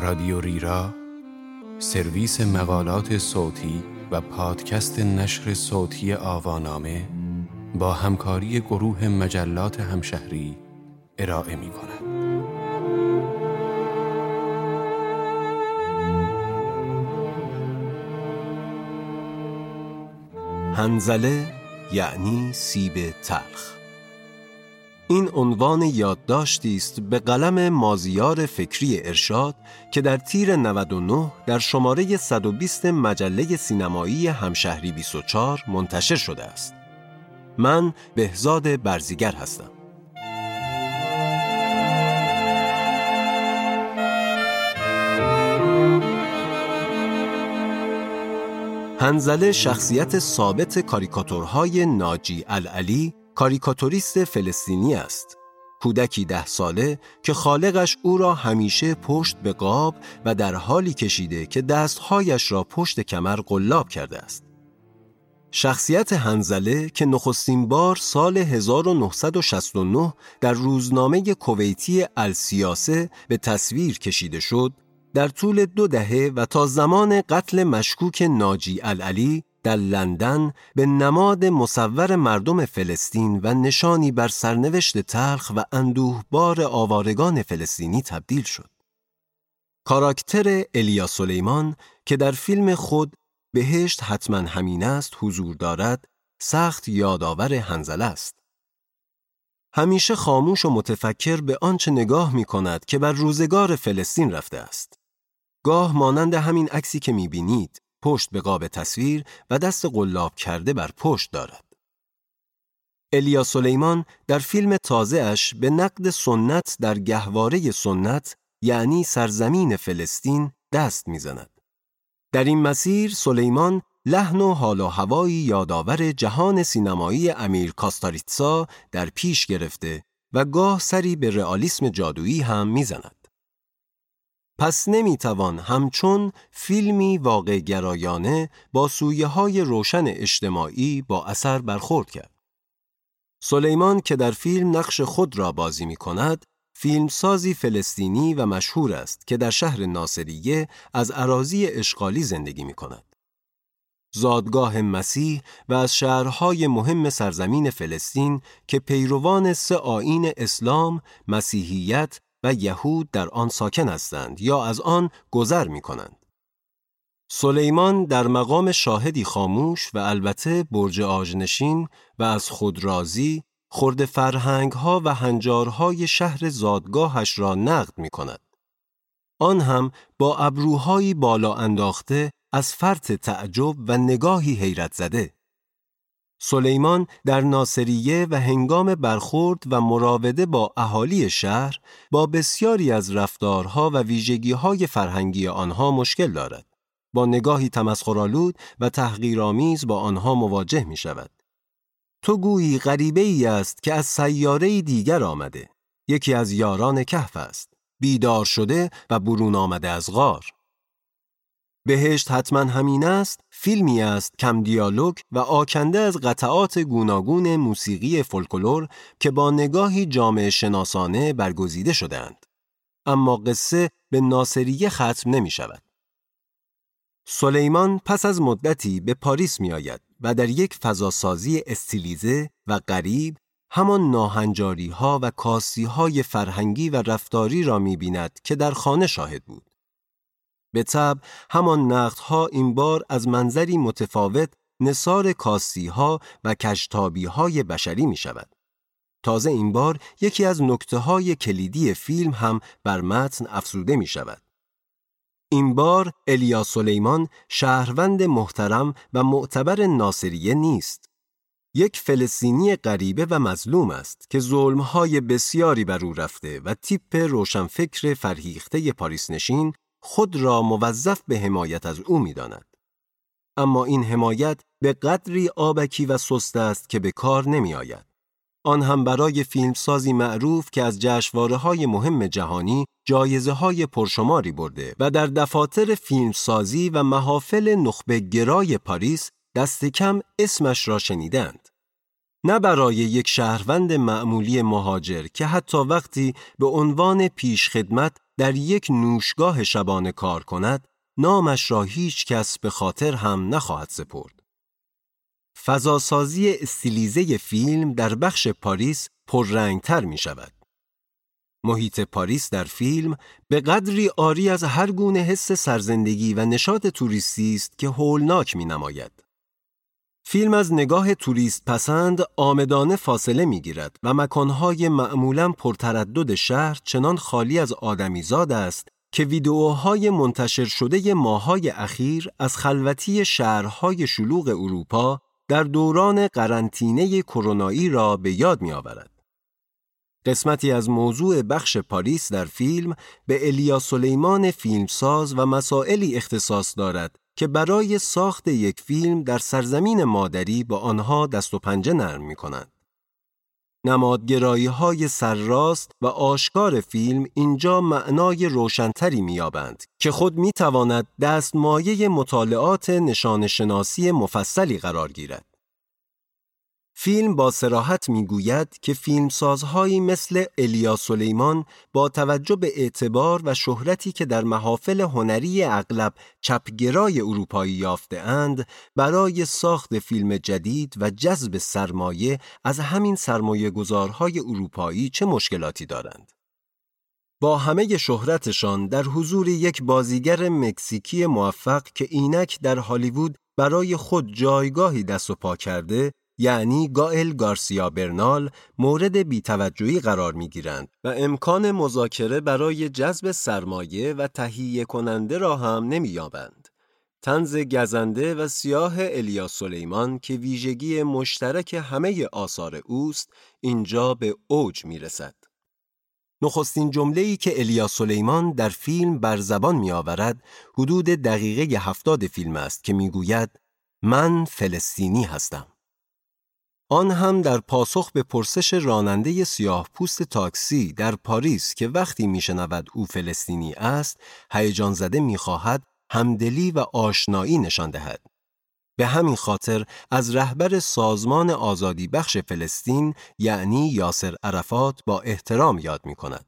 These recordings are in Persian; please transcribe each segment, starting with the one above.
رادیو ریرا سرویس مقالات صوتی و پادکست نشر صوتی آوانامه با همکاری گروه مجلات همشهری ارائه می کند. هنزله یعنی سیب تلخ این عنوان یادداشتی است به قلم مازیار فکری ارشاد که در تیر 99 در شماره 120 مجله سینمایی همشهری 24 منتشر شده است. من بهزاد برزیگر هستم. هنزله شخصیت ثابت کاریکاتورهای ناجی العلی کاریکاتوریست فلسطینی است. کودکی ده ساله که خالقش او را همیشه پشت به قاب و در حالی کشیده که دستهایش را پشت کمر قلاب کرده است. شخصیت هنزله که نخستین بار سال 1969 در روزنامه کویتی السیاسه به تصویر کشیده شد، در طول دو دهه و تا زمان قتل مشکوک ناجی العلی در لندن به نماد مصور مردم فلسطین و نشانی بر سرنوشت تلخ و اندوهبار آوارگان فلسطینی تبدیل شد. کاراکتر الیا سلیمان که در فیلم خود بهشت حتما همین است حضور دارد سخت یادآور هنزل است. همیشه خاموش و متفکر به آنچه نگاه می کند که بر روزگار فلسطین رفته است. گاه مانند همین عکسی که می بینید پشت به قاب تصویر و دست قلاب کرده بر پشت دارد. الیا سلیمان در فیلم تازه اش به نقد سنت در گهواره سنت یعنی سرزمین فلسطین دست می‌زند. در این مسیر سلیمان لحن و حال و هوایی یادآور جهان سینمایی امیر کاستاریتسا در پیش گرفته و گاه سری به رئالیسم جادویی هم می‌زند. پس نمی‌توان همچون فیلمی واقع گرایانه با سویه های روشن اجتماعی با اثر برخورد کرد. سلیمان که در فیلم نقش خود را بازی می کند، فیلمسازی فلسطینی و مشهور است که در شهر ناصریه از عراضی اشغالی زندگی می کند. زادگاه مسیح و از شهرهای مهم سرزمین فلسطین که پیروان سه آین اسلام، مسیحیت و یهود در آن ساکن هستند یا از آن گذر می کنند. سلیمان در مقام شاهدی خاموش و البته برج آجنشین و از خود راضی خورد فرهنگ ها و هنجارهای شهر زادگاهش را نقد می کند. آن هم با ابروهایی بالا انداخته از فرط تعجب و نگاهی حیرت زده. سلیمان در ناصریه و هنگام برخورد و مراوده با اهالی شهر با بسیاری از رفتارها و ویژگیهای فرهنگی آنها مشکل دارد. با نگاهی تمسخرآلود و تحقیرآمیز با آنها مواجه می شود. تو گویی غریبه ای است که از سیاره دیگر آمده. یکی از یاران کهف است. بیدار شده و برون آمده از غار. بهشت حتما همین است فیلمی است کم دیالوگ و آکنده از قطعات گوناگون موسیقی فولکلور که با نگاهی جامعه شناسانه برگزیده شدهاند. اما قصه به ناصریه ختم نمی شود. سلیمان پس از مدتی به پاریس می آید و در یک فضاسازی استیلیزه و غریب همان ناهنجاری ها و کاسی های فرهنگی و رفتاری را می بیند که در خانه شاهد بود. به طب همان نقدها این بار از منظری متفاوت نصار کاسی ها و کشتابی های بشری می شود. تازه این بار یکی از نکته های کلیدی فیلم هم بر متن افزوده می شود. این بار الیا سلیمان شهروند محترم و معتبر ناصریه نیست. یک فلسطینی غریبه و مظلوم است که ظلمهای بسیاری بر او رفته و تیپ روشنفکر فرهیخته پاریس نشین خود را موظف به حمایت از او می داند. اما این حمایت به قدری آبکی و سست است که به کار نمی آید. آن هم برای فیلمسازی معروف که از جشواره های مهم جهانی جایزه های پرشماری برده و در دفاتر فیلمسازی و محافل نخبه گرای پاریس دست کم اسمش را شنیدند. نه برای یک شهروند معمولی مهاجر که حتی وقتی به عنوان پیشخدمت در یک نوشگاه شبانه کار کند نامش را هیچ کس به خاطر هم نخواهد سپرد. فضاسازی استیلیزه فیلم در بخش پاریس پررنگتر می شود. محیط پاریس در فیلم به قدری آری از هر گونه حس سرزندگی و نشاط توریستی است که هولناک می نماید. فیلم از نگاه توریست پسند آمدانه فاصله می گیرد و مکانهای معمولا پرتردد شهر چنان خالی از آدمیزاد است که ویدئوهای منتشر شده ماهای اخیر از خلوتی شهرهای شلوغ اروپا در دوران قرنطینه کرونایی را به یاد می آورد. قسمتی از موضوع بخش پاریس در فیلم به الیا سلیمان فیلمساز و مسائلی اختصاص دارد که برای ساخت یک فیلم در سرزمین مادری با آنها دست و پنجه نرم می کنند. نمادگرایی های سرراست و آشکار فیلم اینجا معنای روشنتری میابند که خود می‌تواند دستمایه مطالعات نشان شناسی مفصلی قرار گیرد. فیلم با سراحت می‌گوید که فیلمسازهایی مثل الیا سلیمان با توجه به اعتبار و شهرتی که در محافل هنری اغلب چپگرای اروپایی یافته اند برای ساخت فیلم جدید و جذب سرمایه از همین سرمایه گذارهای اروپایی چه مشکلاتی دارند. با همه شهرتشان در حضور یک بازیگر مکزیکی موفق که اینک در هالیوود برای خود جایگاهی دست و پا کرده یعنی گائل گارسیا برنال مورد بیتوجهی قرار می گیرند و امکان مذاکره برای جذب سرمایه و تهیه کننده را هم نمی یابند. تنز گزنده و سیاه الیا سلیمان که ویژگی مشترک همه آثار اوست اینجا به اوج می رسد. نخستین جمله ای که الیا سلیمان در فیلم بر زبان می آورد حدود دقیقه هفتاد فیلم است که می گوید من فلسطینی هستم. آن هم در پاسخ به پرسش راننده سیاه پوست تاکسی در پاریس که وقتی میشنود او فلسطینی است هیجان زده می‌خواهد همدلی و آشنایی نشان دهد به همین خاطر از رهبر سازمان آزادی بخش فلسطین یعنی یاسر عرفات با احترام یاد می کند.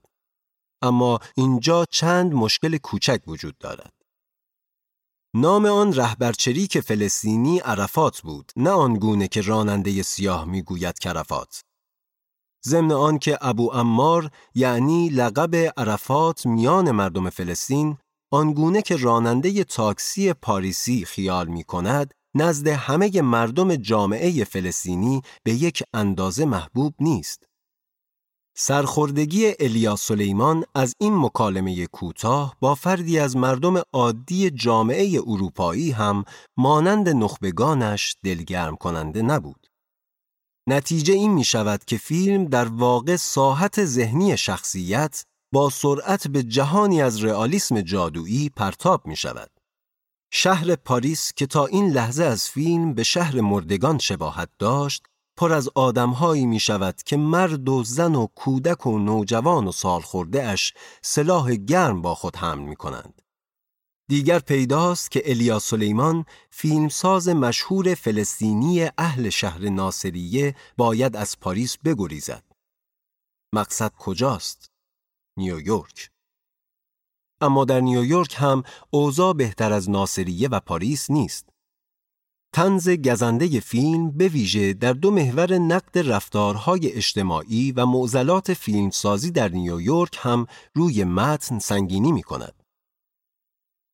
اما اینجا چند مشکل کوچک وجود دارد. نام آن رهبرچریک فلسطینی عرفات بود نه آنگونه که راننده سیاه می‌گوید کرفات ضمن آن که ابو امار یعنی لقب عرفات میان مردم فلسطین آنگونه که راننده تاکسی پاریسی خیال می کند نزد همه مردم جامعه فلسطینی به یک اندازه محبوب نیست. سرخوردگی الیا سلیمان از این مکالمه کوتاه با فردی از مردم عادی جامعه اروپایی هم مانند نخبگانش دلگرم کننده نبود. نتیجه این می شود که فیلم در واقع ساحت ذهنی شخصیت با سرعت به جهانی از رئالیسم جادویی پرتاب می شود. شهر پاریس که تا این لحظه از فیلم به شهر مردگان شباهت داشت پر از آدمهایی می شود که مرد و زن و کودک و نوجوان و سال خورده اش سلاح گرم با خود حمل می کنند. دیگر پیداست که الیا سلیمان فیلمساز مشهور فلسطینی اهل شهر ناصریه باید از پاریس بگریزد. مقصد کجاست؟ نیویورک. اما در نیویورک هم اوضاع بهتر از ناصریه و پاریس نیست. تنز گزنده فیلم به ویژه در دو محور نقد رفتارهای اجتماعی و معضلات فیلمسازی در نیویورک هم روی متن سنگینی می کند.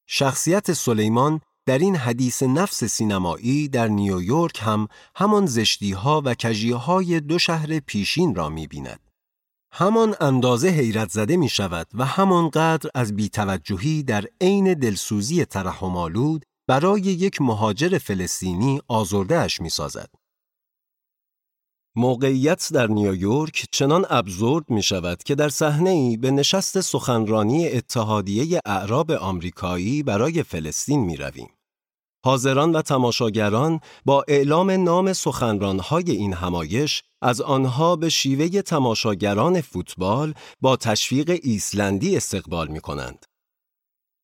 شخصیت سلیمان در این حدیث نفس سینمایی در نیویورک هم همان زشتی ها و کجی های دو شهر پیشین را می بیند. همان اندازه حیرت زده می شود و همان قدر از بیتوجهی در عین دلسوزی ترحمالود برای یک مهاجر فلسطینی آزردهش می سازد. موقعیت در نیویورک چنان ابزورد می شود که در صحنه ای به نشست سخنرانی اتحادیه اعراب آمریکایی برای فلسطین می رویم. حاضران و تماشاگران با اعلام نام سخنرانهای این همایش از آنها به شیوه تماشاگران فوتبال با تشویق ایسلندی استقبال می کنند.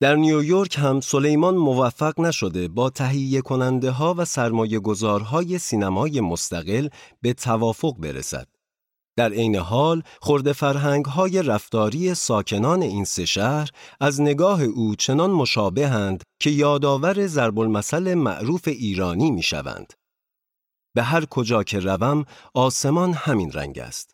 در نیویورک هم سلیمان موفق نشده با تهیه کننده ها و سرمایه گذارهای سینمای مستقل به توافق برسد. در عین حال خورده فرهنگ های رفتاری ساکنان این سه شهر از نگاه او چنان مشابهند که یادآور ضرب المثل معروف ایرانی می شوند. به هر کجا که روم آسمان همین رنگ است.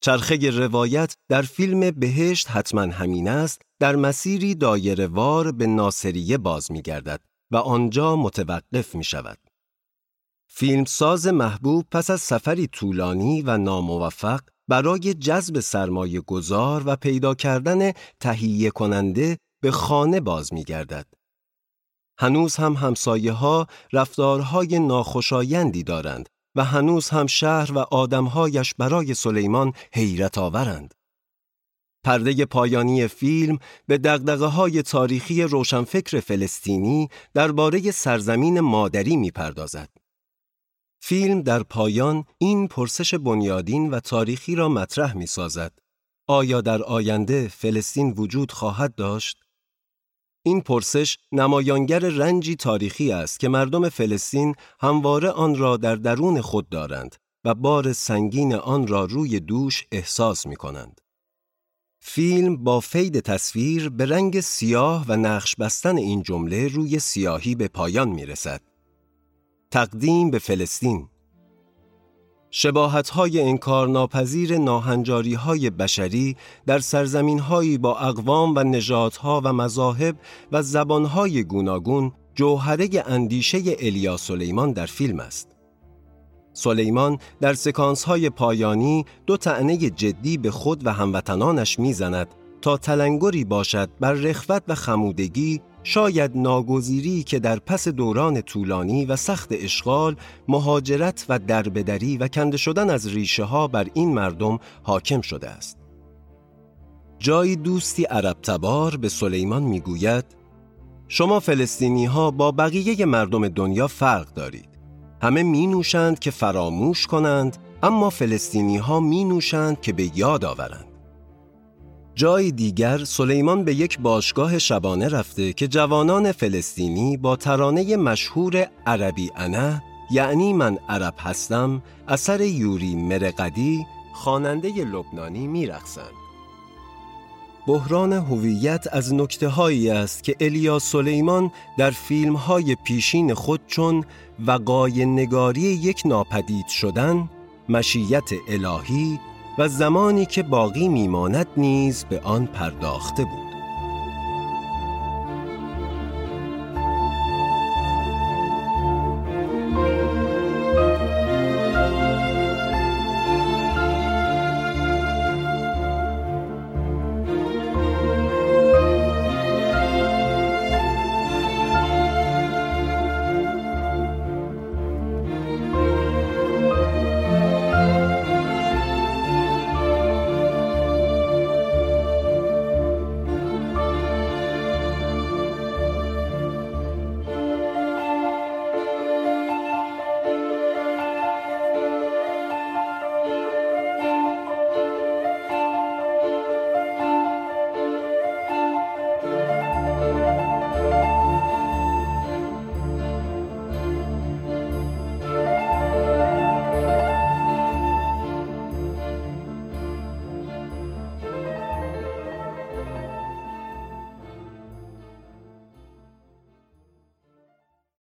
چرخه روایت در فیلم بهشت حتما همین است در مسیری دایره وار به ناصریه باز می گردد و آنجا متوقف می شود. فیلمساز محبوب پس از سفری طولانی و ناموفق برای جذب سرمایه گذار و پیدا کردن تهیه کننده به خانه باز می گردد. هنوز هم همسایه ها رفتارهای ناخوشایندی دارند و هنوز هم شهر و آدمهایش برای سلیمان حیرت آورند. پرده پایانی فیلم به دقدقه های تاریخی روشنفکر فلسطینی درباره سرزمین مادری می پردازد. فیلم در پایان این پرسش بنیادین و تاریخی را مطرح می سازد. آیا در آینده فلسطین وجود خواهد داشت؟ این پرسش نمایانگر رنجی تاریخی است که مردم فلسطین همواره آن را در درون خود دارند و بار سنگین آن را روی دوش احساس می کنند. فیلم با فید تصویر به رنگ سیاه و نقش بستن این جمله روی سیاهی به پایان می رسد. تقدیم به فلسطین شباهت های انکار ناپذیر ناهنجاری های بشری در سرزمین هایی با اقوام و نژادها و مذاهب و زبان های گوناگون جوهره اندیشه الیا سلیمان در فیلم است. سلیمان در سکانس های پایانی دو تعنی جدی به خود و هموطنانش می‌زند تا تلنگری باشد بر رخوت و خمودگی شاید ناگزیری که در پس دوران طولانی و سخت اشغال مهاجرت و دربدری و کنده شدن از ریشه ها بر این مردم حاکم شده است. جایی دوستی عرب تبار به سلیمان می‌گوید شما فلسطینی ها با بقیه مردم دنیا فرق دارید. همه می نوشند که فراموش کنند اما فلسطینی ها می نوشند که به یاد آورند. جای دیگر سلیمان به یک باشگاه شبانه رفته که جوانان فلسطینی با ترانه مشهور عربی انه یعنی من عرب هستم اثر یوری مرقدی خواننده لبنانی میرقصند. بحران هویت از نکته هایی است که الیا سلیمان در فیلم های پیشین خود چون وقای نگاری یک ناپدید شدن، مشیت الهی و زمانی که باقی میماند نیز به آن پرداخته بود.